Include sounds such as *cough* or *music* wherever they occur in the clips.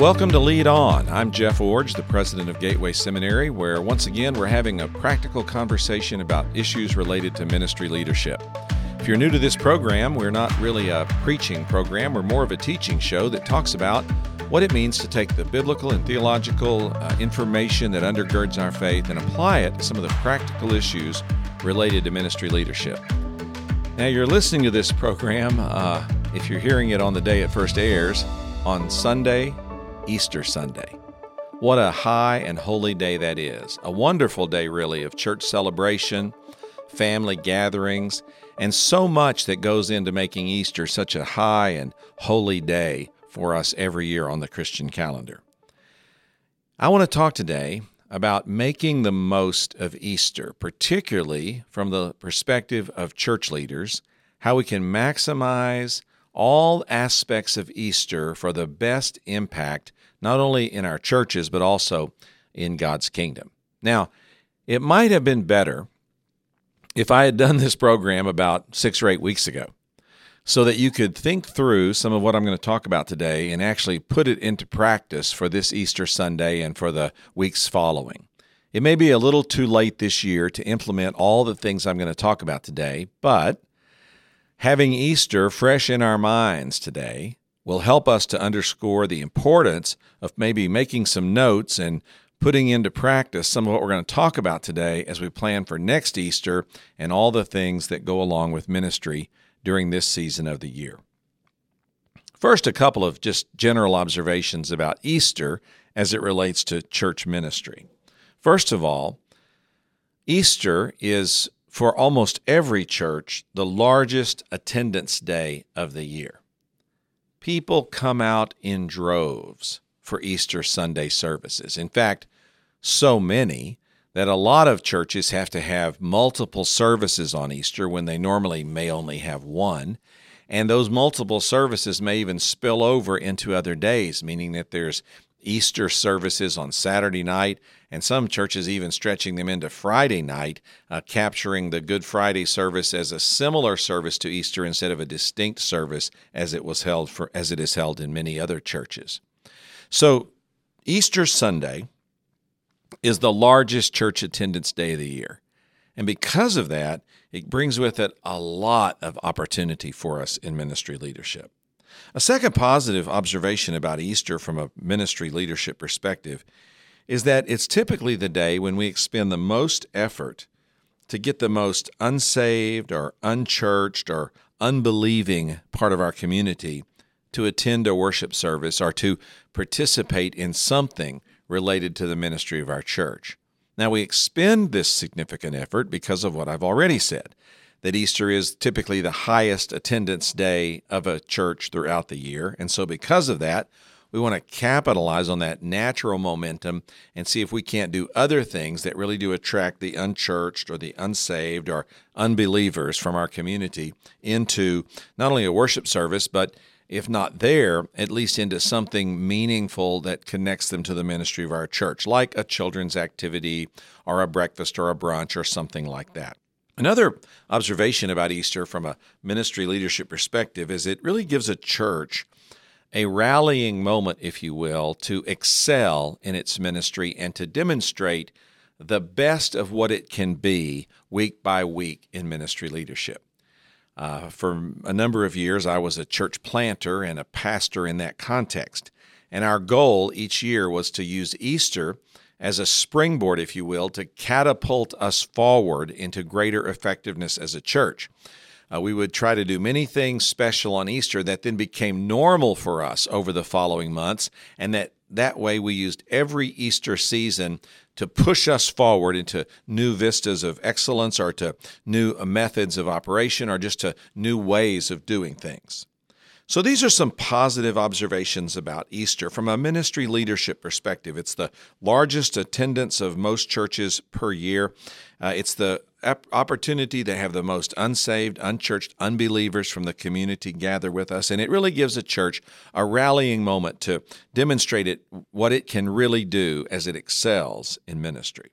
Welcome to Lead On. I'm Jeff Iorg, the president of Gateway Seminary, where once again we're having a practical conversation about issues related to ministry leadership. If you're new to this program, we're not really a preaching program, we're more of a teaching show that talks about what it means to take the biblical and theological uh, information that undergirds our faith and apply it to some of the practical issues related to ministry leadership. Now, you're listening to this program, uh, if you're hearing it on the day it first airs, on Sunday, Easter Sunday. What a high and holy day that is. A wonderful day, really, of church celebration, family gatherings, and so much that goes into making Easter such a high and holy day for us every year on the Christian calendar. I want to talk today about making the most of Easter, particularly from the perspective of church leaders, how we can maximize all aspects of Easter for the best impact, not only in our churches, but also in God's kingdom. Now, it might have been better if I had done this program about six or eight weeks ago so that you could think through some of what I'm going to talk about today and actually put it into practice for this Easter Sunday and for the weeks following. It may be a little too late this year to implement all the things I'm going to talk about today, but Having Easter fresh in our minds today will help us to underscore the importance of maybe making some notes and putting into practice some of what we're going to talk about today as we plan for next Easter and all the things that go along with ministry during this season of the year. First, a couple of just general observations about Easter as it relates to church ministry. First of all, Easter is for almost every church the largest attendance day of the year. People come out in droves for Easter Sunday services. In fact, so many that a lot of churches have to have multiple services on Easter when they normally may only have one. And those multiple services may even spill over into other days, meaning that there's Easter services on Saturday night, and some churches even stretching them into Friday night, uh, capturing the Good Friday service as a similar service to Easter instead of a distinct service as it was held for as it is held in many other churches. So Easter Sunday is the largest church attendance day of the year. And because of that, it brings with it a lot of opportunity for us in ministry leadership. A second positive observation about Easter from a ministry leadership perspective is that it's typically the day when we expend the most effort to get the most unsaved or unchurched or unbelieving part of our community to attend a worship service or to participate in something related to the ministry of our church. Now, we expend this significant effort because of what I've already said that Easter is typically the highest attendance day of a church throughout the year. And so, because of that, we want to capitalize on that natural momentum and see if we can't do other things that really do attract the unchurched or the unsaved or unbelievers from our community into not only a worship service, but if not there, at least into something meaningful that connects them to the ministry of our church, like a children's activity or a breakfast or a brunch or something like that. Another observation about Easter from a ministry leadership perspective is it really gives a church a rallying moment, if you will, to excel in its ministry and to demonstrate the best of what it can be week by week in ministry leadership. Uh, for a number of years, I was a church planter and a pastor in that context. And our goal each year was to use Easter as a springboard, if you will, to catapult us forward into greater effectiveness as a church. Uh, we would try to do many things special on Easter that then became normal for us over the following months, and that that way we used every Easter season to push us forward into new vistas of excellence or to new methods of operation or just to new ways of doing things. So, these are some positive observations about Easter from a ministry leadership perspective. It's the largest attendance of most churches per year. Uh, it's the opportunity to have the most unsaved, unchurched unbelievers from the community gather with us. And it really gives a church a rallying moment to demonstrate it, what it can really do as it excels in ministry.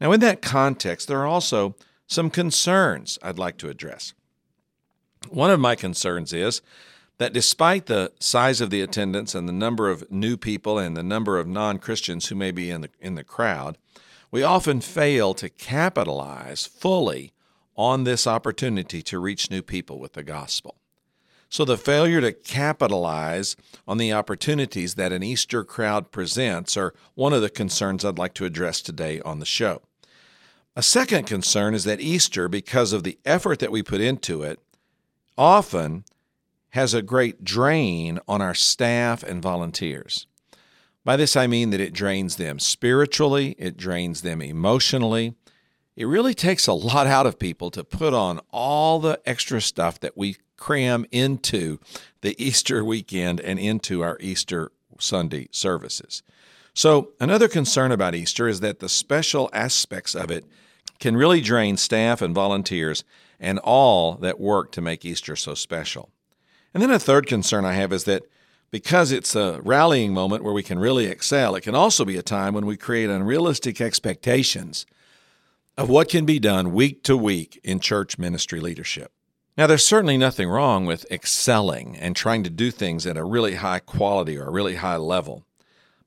Now, in that context, there are also some concerns I'd like to address. One of my concerns is that despite the size of the attendance and the number of new people and the number of non Christians who may be in the, in the crowd, we often fail to capitalize fully on this opportunity to reach new people with the gospel. So, the failure to capitalize on the opportunities that an Easter crowd presents are one of the concerns I'd like to address today on the show. A second concern is that Easter, because of the effort that we put into it, often has a great drain on our staff and volunteers. By this, I mean that it drains them spiritually, it drains them emotionally. It really takes a lot out of people to put on all the extra stuff that we cram into the *laughs* Easter weekend and into our Easter Sunday services. So, another concern about Easter is that the special aspects of it can really drain staff and volunteers and all that work to make Easter so special. And then a third concern I have is that because it's a rallying moment where we can really excel, it can also be a time when we create unrealistic expectations of what can be done week to week in church ministry leadership. Now, there's certainly nothing wrong with excelling and trying to do things at a really high quality or a really high level.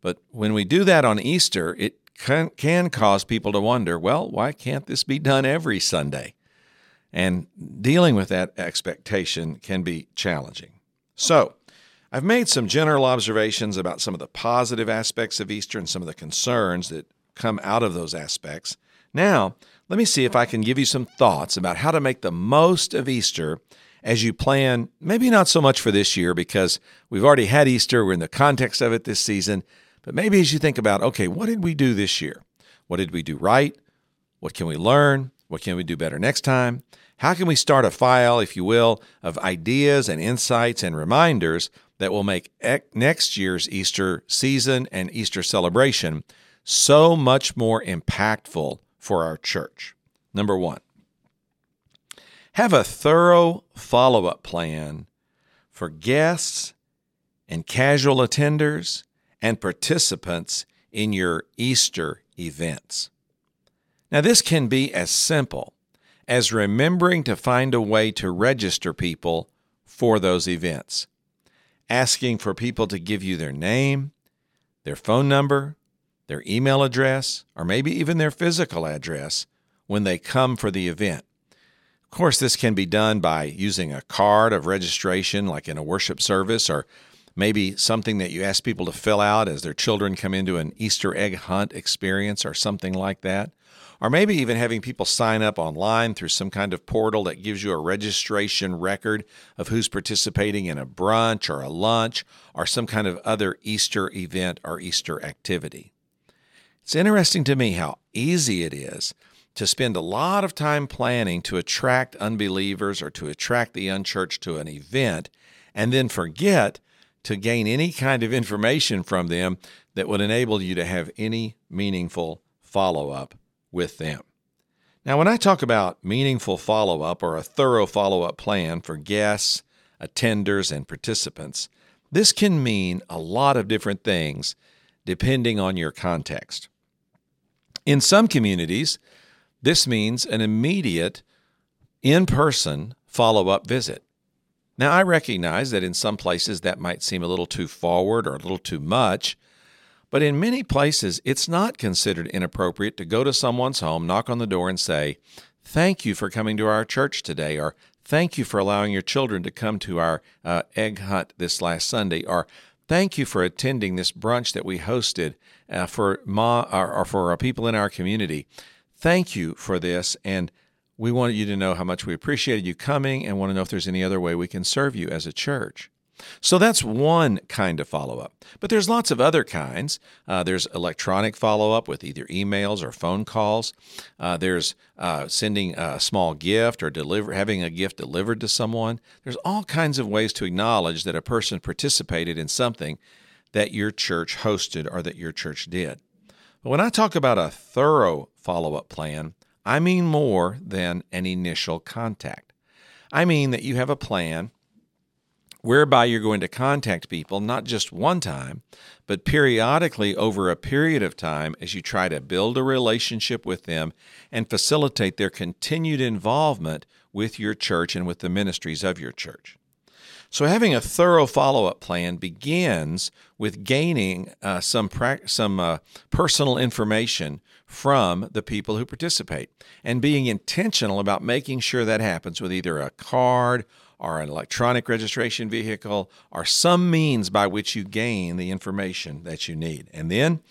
But when we do that on Easter, it can, can cause people to wonder well, why can't this be done every Sunday? And dealing with that expectation can be challenging. So, I've made some general observations about some of the positive aspects of Easter and some of the concerns that come out of those aspects. Now, let me see if I can give you some thoughts about how to make the most of Easter as you plan, maybe not so much for this year because we've already had Easter, we're in the context of it this season, but maybe as you think about, okay, what did we do this year? What did we do right? What can we learn? What can we do better next time? How can we start a file, if you will, of ideas and insights and reminders that will make next year's Easter season and Easter celebration so much more impactful for our church? Number one, have a thorough follow up plan for guests and casual attenders and participants in your Easter events. Now, this can be as simple as remembering to find a way to register people for those events, asking for people to give you their name, their phone number, their email address, or maybe even their physical address when they come for the event. Of course, this can be done by using a card of registration, like in a worship service, or maybe something that you ask people to fill out as their children come into an Easter egg hunt experience or something like that. Or maybe even having people sign up online through some kind of portal that gives you a registration record of who's participating in a brunch or a lunch or some kind of other Easter event or Easter activity. It's interesting to me how easy it is to spend a lot of time planning to attract unbelievers or to attract the unchurched to an event and then forget to gain any kind of information from them that would enable you to have any meaningful follow up with them. Now, when I talk about meaningful follow up or a thorough follow up plan for guests, attenders, and participants, this can mean a lot of different things depending on your context. In some communities, this means an immediate in person follow up visit. Now, I recognize that in some places that might seem a little too forward or a little too much, but in many places it's not considered inappropriate to go to someone's home, knock on the door, and say, Thank you for coming to our church today, or Thank you for allowing your children to come to our uh, egg hunt this last Sunday, or Thank you for attending this brunch that we hosted uh, for ma or, or for our people in our community. Thank you for this, and we wanted you to know how much we appreciated you coming and want to know if there's any other way we can serve you as a church. So that's one kind of follow up. But there's lots of other kinds. Uh, there's electronic follow up with either emails or phone calls. Uh, there's uh, sending a small gift or deliver, having a gift delivered to someone. There's all kinds of ways to acknowledge that a person participated in something that your church hosted or that your church did. But when I talk about a thorough follow up plan, I mean more than an initial contact. I mean that you have a plan whereby you're going to contact people not just one time, but periodically over a period of time as you try to build a relationship with them and facilitate their continued involvement with your church and with the ministries of your church. So, having a thorough follow up plan begins with gaining uh, some, pra- some uh, personal information from the people who participate and being intentional about making sure that happens with either a card or an electronic registration vehicle or some means by which you gain the information that you need. And then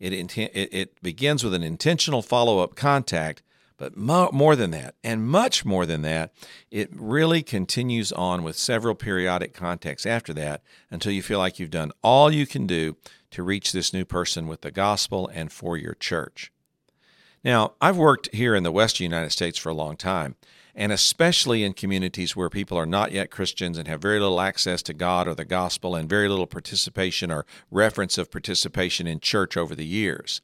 it, it, begins with an intentional follow up contact but mo- more than that, and much more than that, it really continues on with several periodic contacts after that until you feel like you've done all you can do to reach this new person with the gospel and for your church. Now, I've worked here in the Western United States for a long time, and especially in communities where people are not yet Christians and have very little access to God or the gospel and very little participation or reference of participation in church over the years.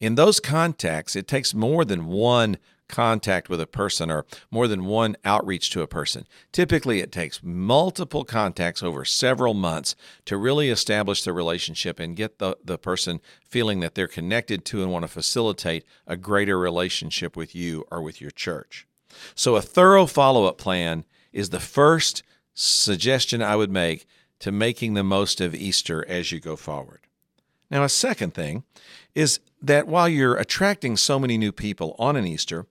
In those contexts, it takes more than one contact with a person or more than one outreach to a person. Typically, it takes multiple contacts over several months to really establish the relationship and get the, the person feeling that they're connected to and want to facilitate a greater relationship with you or with your church. So, a thorough follow up plan is the first suggestion I would make to making the most of Easter as you go forward. Now, a second thing is that while you're attracting so many new people on an Easter,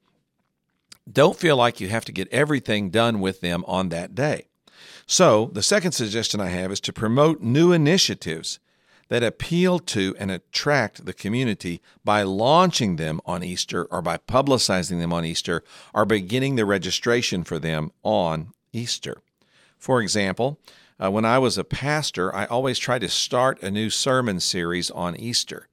don't feel like you have to get everything done with them on that day. So, the second suggestion I have is to promote new initiatives that appeal to and attract the community by launching them on Easter or by publicizing them on Easter or beginning the registration for them on Easter. For example, uh, when I was a pastor, I always tried to start a new sermon series on Easter.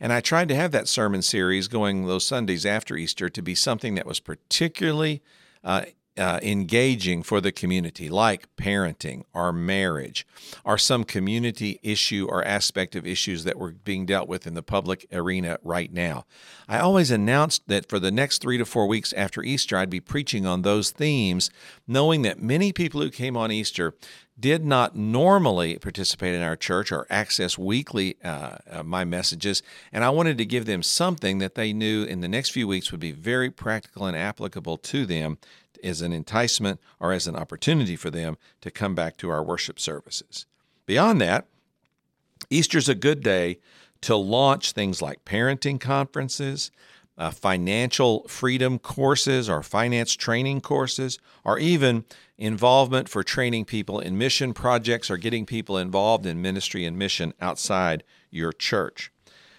And I tried to have that sermon series going those Sundays after Easter to be something that was particularly uh, uh, engaging for the community, like parenting or marriage, or some community issue or aspect of issues that were being dealt with in the public arena right now. I always announced that for the next three to four weeks after Easter, I'd be preaching on those themes, knowing that many people who came on Easter did not normally participate in our church or access weekly uh, uh, my messages, and I wanted to give them something that they knew in the next few weeks would be very practical and applicable to them as an enticement or as an opportunity for them to come back to our worship services. Beyond that, Easter's a good day to launch things like parenting conferences, uh, financial freedom courses or finance training courses, or even involvement for training people in mission projects or getting people involved in ministry and mission outside your church.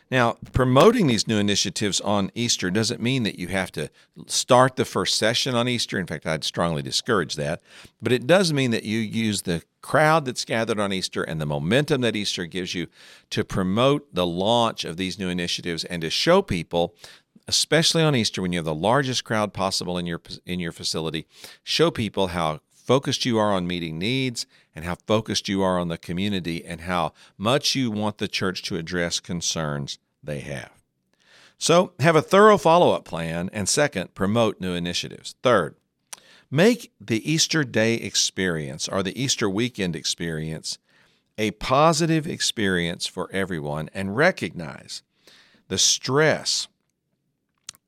Now, promoting these new initiatives on Easter doesn't mean that you have to start the first session on Easter. In fact, I'd strongly discourage that. But it does mean that you use the crowd that's gathered on Easter and the momentum that Easter gives you to promote the launch of these new initiatives and to show people especially on Easter when you have the largest crowd possible in your in your facility, show people how focused you are on meeting needs and how focused you are on the community and how much you want the church to address concerns they have. So, have a thorough follow up plan. And second, promote new initiatives. Third, make the Easter day experience or the Easter weekend experience a positive experience for everyone and recognize the stress.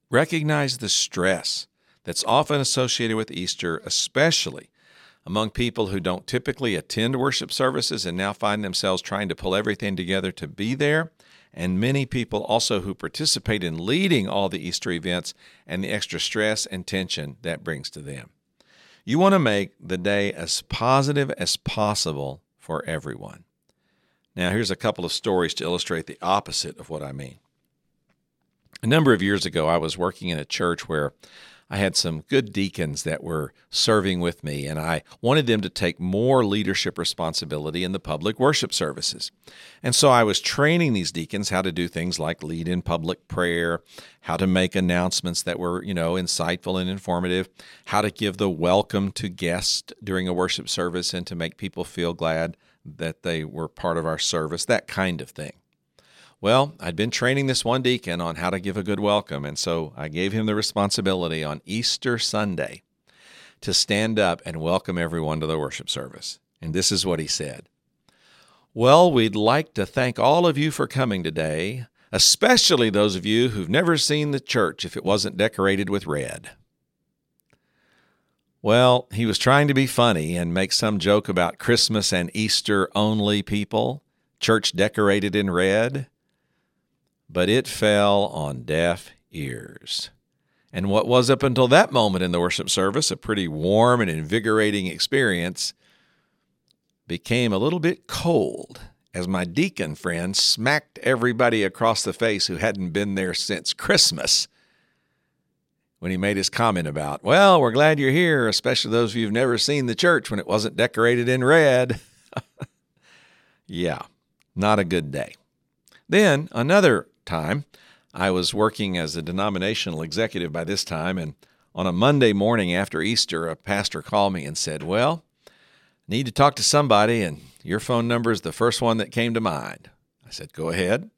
Recognize the stress that's often associated with Easter, especially among people who don't typically attend worship services and now find themselves trying to pull everything together to be there, and many people also who participate in leading all the Easter events and the extra stress and tension that brings to them. You want to make the day as positive as possible for everyone. Now, here's a couple of stories to illustrate the opposite of what I mean. A number of years ago, I was working in a church where I had some good deacons that were serving with me, and I wanted them to take more leadership responsibility in the public worship services. And so I was training these deacons how to do things like lead in public prayer, how to make announcements that were, you know, insightful and informative, how to give the welcome to guests during a worship service and to make people feel glad that they were part of our service, that kind of thing. Well, I'd been training this one deacon on how to give a good welcome, and so I gave him the responsibility on Easter Sunday to stand up and welcome everyone to the worship service. And this is what he said Well, we'd like to thank all of you for coming today, especially those of you who've never seen the church if it wasn't decorated with red. Well, he was trying to be funny and make some joke about Christmas and Easter only people, church decorated in red, but it fell on deaf ears. And what was up until that moment in the worship service a pretty warm and invigorating experience became a little bit cold as my deacon friend smacked everybody across the face who hadn't been there since Christmas when he made his comment about, well, we're glad you're here, especially those of you who've never seen the church when it wasn't decorated in red. *laughs* yeah, not a good day. Then another time, I was working as a denominational executive by this time, and on a Monday morning after Easter, a pastor called me and said, Well, need to talk to somebody, and your phone number is the first one that came to mind. I said, Go ahead.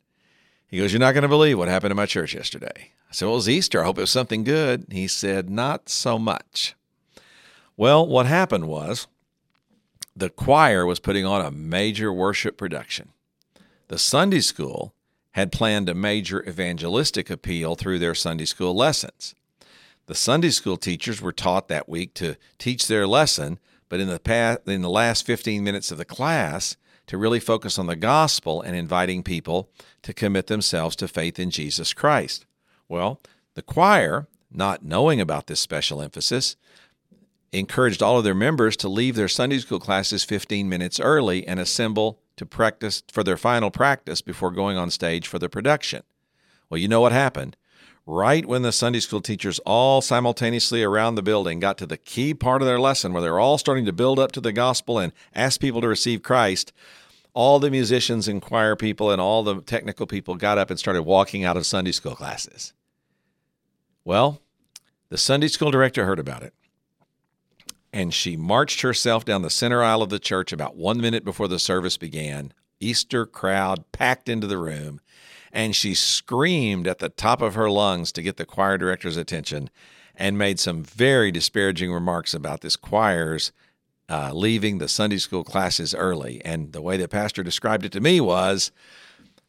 He goes, You're not going to believe what happened in my church yesterday. I said, Well, it was Easter. I hope it was something good. He said, Not so much. Well, what happened was the choir was putting on a major worship production. The Sunday school had planned a major evangelistic appeal through their Sunday school lessons. The Sunday school teachers were taught that week to teach their lesson, but in the past, in the last 15 minutes of the class, to really focus on the gospel and inviting people to commit themselves to faith in Jesus Christ. Well, the choir, not knowing about this special emphasis, encouraged all of their members to leave their Sunday school classes 15 minutes early and assemble to practice for their final practice before going on stage for the production. Well, you know what happened? Right when the Sunday school teachers all simultaneously around the building got to the key part of their lesson where they're all starting to build up to the gospel and ask people to receive Christ, all the musicians and choir people and all the technical people got up and started walking out of Sunday school classes. Well, the Sunday school director heard about it. And she marched herself down the center aisle of the church about one minute before the service began. Easter crowd packed into the room. And she screamed at the top of her lungs to get the choir director's attention and made some very disparaging remarks about this choir's uh, leaving the Sunday school classes early. And the way the pastor described it to me was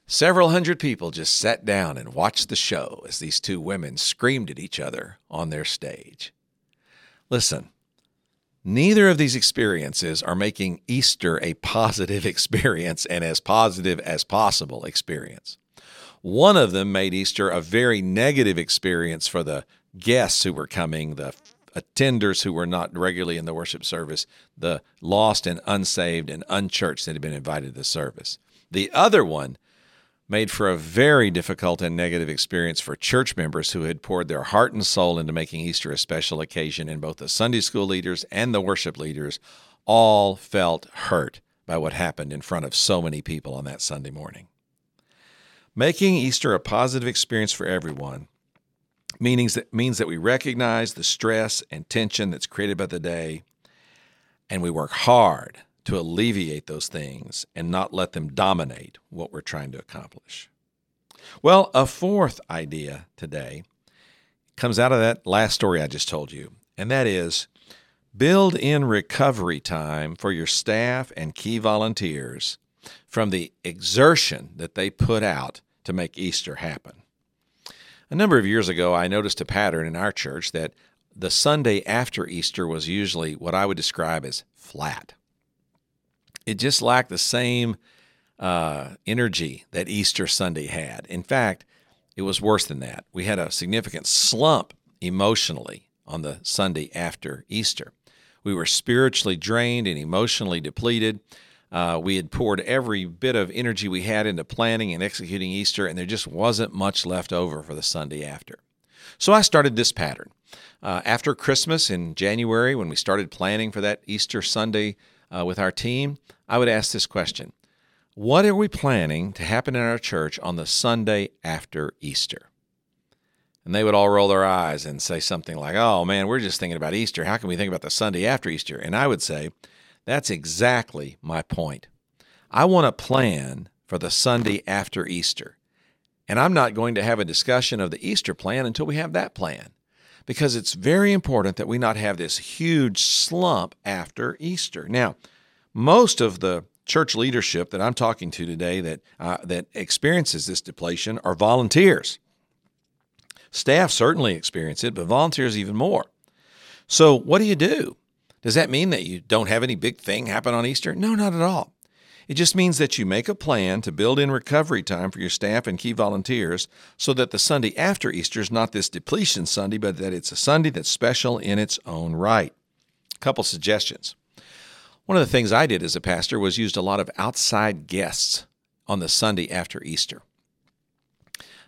Several hundred people just sat down and watched the show as these two women screamed at each other on their stage. Listen, neither of these experiences are making Easter a positive *laughs* experience and as positive as possible experience. One of them made Easter a very negative experience for the guests who were coming, the attenders who were not regularly in the worship service, the lost and unsaved and unchurched that had been invited to the service. The other one made for a very difficult and negative experience for church members who had poured their heart and soul into making Easter a special occasion, and both the Sunday school leaders and the worship leaders all felt hurt by what happened in front of so many people on that Sunday morning. Making Easter a positive experience for everyone means that, means that we recognize the stress and tension that's created by the day, and we work hard to alleviate those things and not let them dominate what we're trying to accomplish. Well, a fourth idea today comes out of that last story I just told you, and that is build in recovery time for your staff and key volunteers from the exertion that they put out to make Easter happen. A number of years ago, I noticed a pattern in our church that the Sunday after Easter was usually what I would describe as flat it just lacked the same uh, energy that Easter Sunday had. In fact, it was worse than that. We had a significant slump emotionally on the Sunday after Easter. We were spiritually drained and emotionally depleted. Uh, we had poured every bit of energy we had into planning and executing Easter, and there just wasn't much left over for the Sunday after. So I started this pattern. Uh, after Christmas in January, when we started planning for that Easter Sunday uh, with our team, I would ask this question What are we planning to happen in our church on the Sunday after Easter? And they would all roll their eyes and say something like, Oh man, we're just thinking about Easter. How can we think about the Sunday after Easter? And I would say, That's exactly my point. I want to plan for the Sunday after Easter. And I'm not going to have a discussion of the Easter plan until we have that plan because it's very important that we not have this huge slump after Easter. Now, most of the church leadership that I'm talking to today that uh, that experiences this depletion are volunteers. Staff certainly experience it, but volunteers even more. So, what do you do? Does that mean that you don't have any big thing happen on Easter? No, not at all. It just means that you make a plan to build in recovery time for your staff and key volunteers so that the Sunday after Easter is not this depletion Sunday, but that it's a Sunday that's special in its own right. Couple suggestions. One of the things I did as a pastor was used a lot of outside guests on the Sunday after Easter.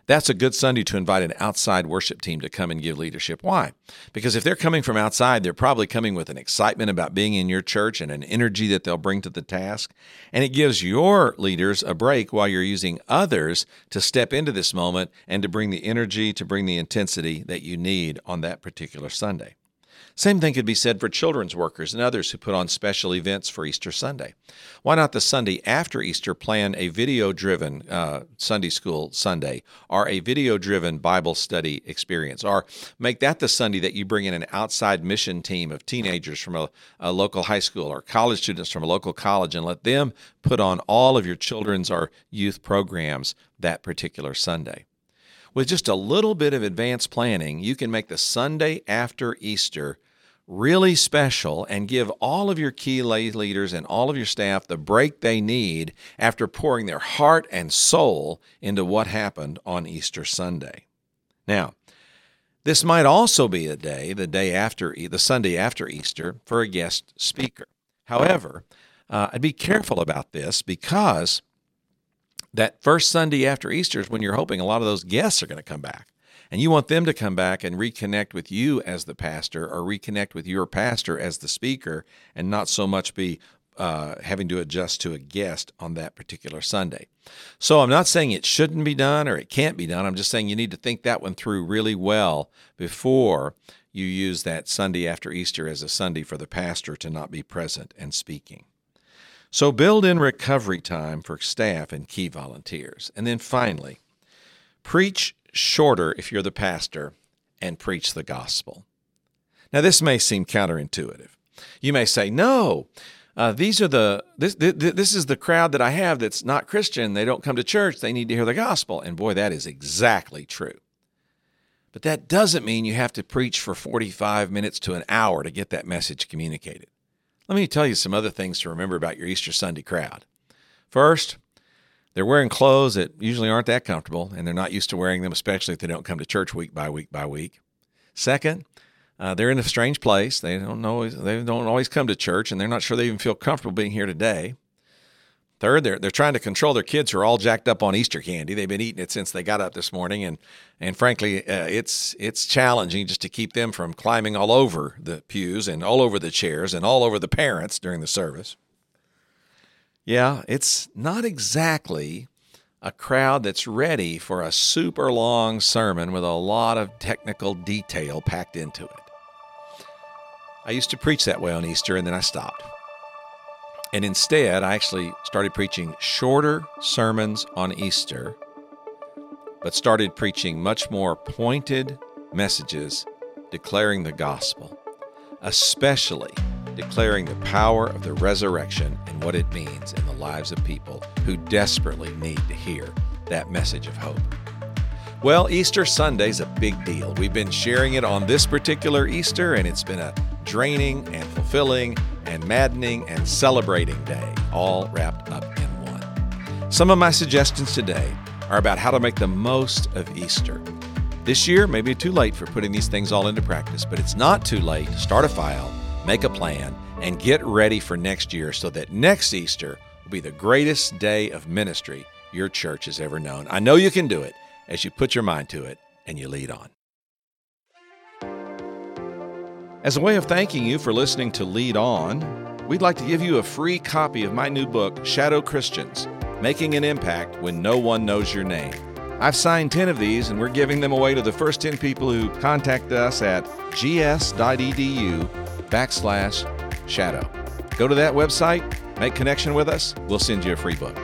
That's a good Sunday to invite an outside worship team to come and give leadership. Why? Because if they're coming from outside, they're probably coming with an excitement about being in your church and an energy that they'll bring to the task. And it gives your leaders a break while you're using others to step into this moment and to bring the energy, to bring the intensity that you need on that particular Sunday. Same thing could be said for children's workers and others who put on special events for Easter Sunday. Why not the Sunday after Easter plan a video driven uh, Sunday school Sunday or a video driven Bible study experience? Or make that the Sunday that you bring in an outside mission team of teenagers from a, a local high school or college students from a local college and let them put on all of your children's or youth programs that particular Sunday. With just a little bit of advanced planning, you can make the Sunday after Easter really special and give all of your key lay leaders and all of your staff the break they need after pouring their heart and soul into what happened on Easter Sunday. Now, this might also be a day, the day after, the Sunday after Easter, for a guest speaker. However, uh, I'd be careful about this because that first Sunday after Easter is when you're hoping a lot of those guests are going to come back. And you want them to come back and reconnect with you as the pastor or reconnect with your pastor as the speaker and not so much be uh, having to adjust to a guest on that particular Sunday. So I'm not saying it shouldn't be done or it can't be done. I'm just saying you need to think that one through really well before you use that Sunday after Easter as a Sunday for the pastor to not be present and speaking. So build in recovery time for staff and key volunteers. And then finally, preach shorter if you're the pastor and preach the gospel. Now, this may seem counterintuitive. You may say, no, uh, these are the this, this is the crowd that I have that's not Christian. They don't come to church. They need to hear the gospel. And boy, that is exactly true. But that doesn't mean you have to preach for 45 minutes to an hour to get that message communicated. Let me tell you some other things to remember about your Easter Sunday crowd. First, they're wearing clothes that usually aren't that comfortable, and they're not used to wearing them, especially if they don't come to church week by week by week. Second, uh, they're in a strange place. They don't know they don't always come to church, and they're not sure they even feel comfortable being here today. Third, they're they're trying to control their kids who are all jacked up on Easter candy. They've been eating it since they got up this morning, and and frankly, uh, it's it's challenging just to keep them from climbing all over the pews and all over the chairs and all over the parents during the service. Yeah, it's not exactly a crowd that's ready for a super long sermon with a lot of technical detail packed into it. I used to preach that way on Easter, and then I stopped. And instead, I actually started preaching shorter sermons on Easter, but started preaching much more pointed messages declaring the gospel, especially declaring the power of the resurrection and what it means in the lives of people who desperately need to hear that message of hope. Well, Easter Sunday's a big deal. We've been sharing it on this particular Easter, and it's been a draining and fulfilling and maddening and celebrating day, all wrapped up in one. Some of my suggestions today are about how to make the most of Easter. This year may be too late for putting these things all into practice, but it's not too late to start a file, make a plan, and get ready for next year so that next Easter will be the greatest day of ministry your church has ever known. I know you can do it as you put your mind to it and you lead on. As a way of thanking you for listening to Lead On, we'd like to give you a free copy of my new book, Shadow Christians Making an Impact When No One Knows Your Name. I've signed 10 of these, and we're giving them away to the first 10 people who contact us at gs.edu backslash shadow. Go to that website, make connection with us, we'll send you a free book.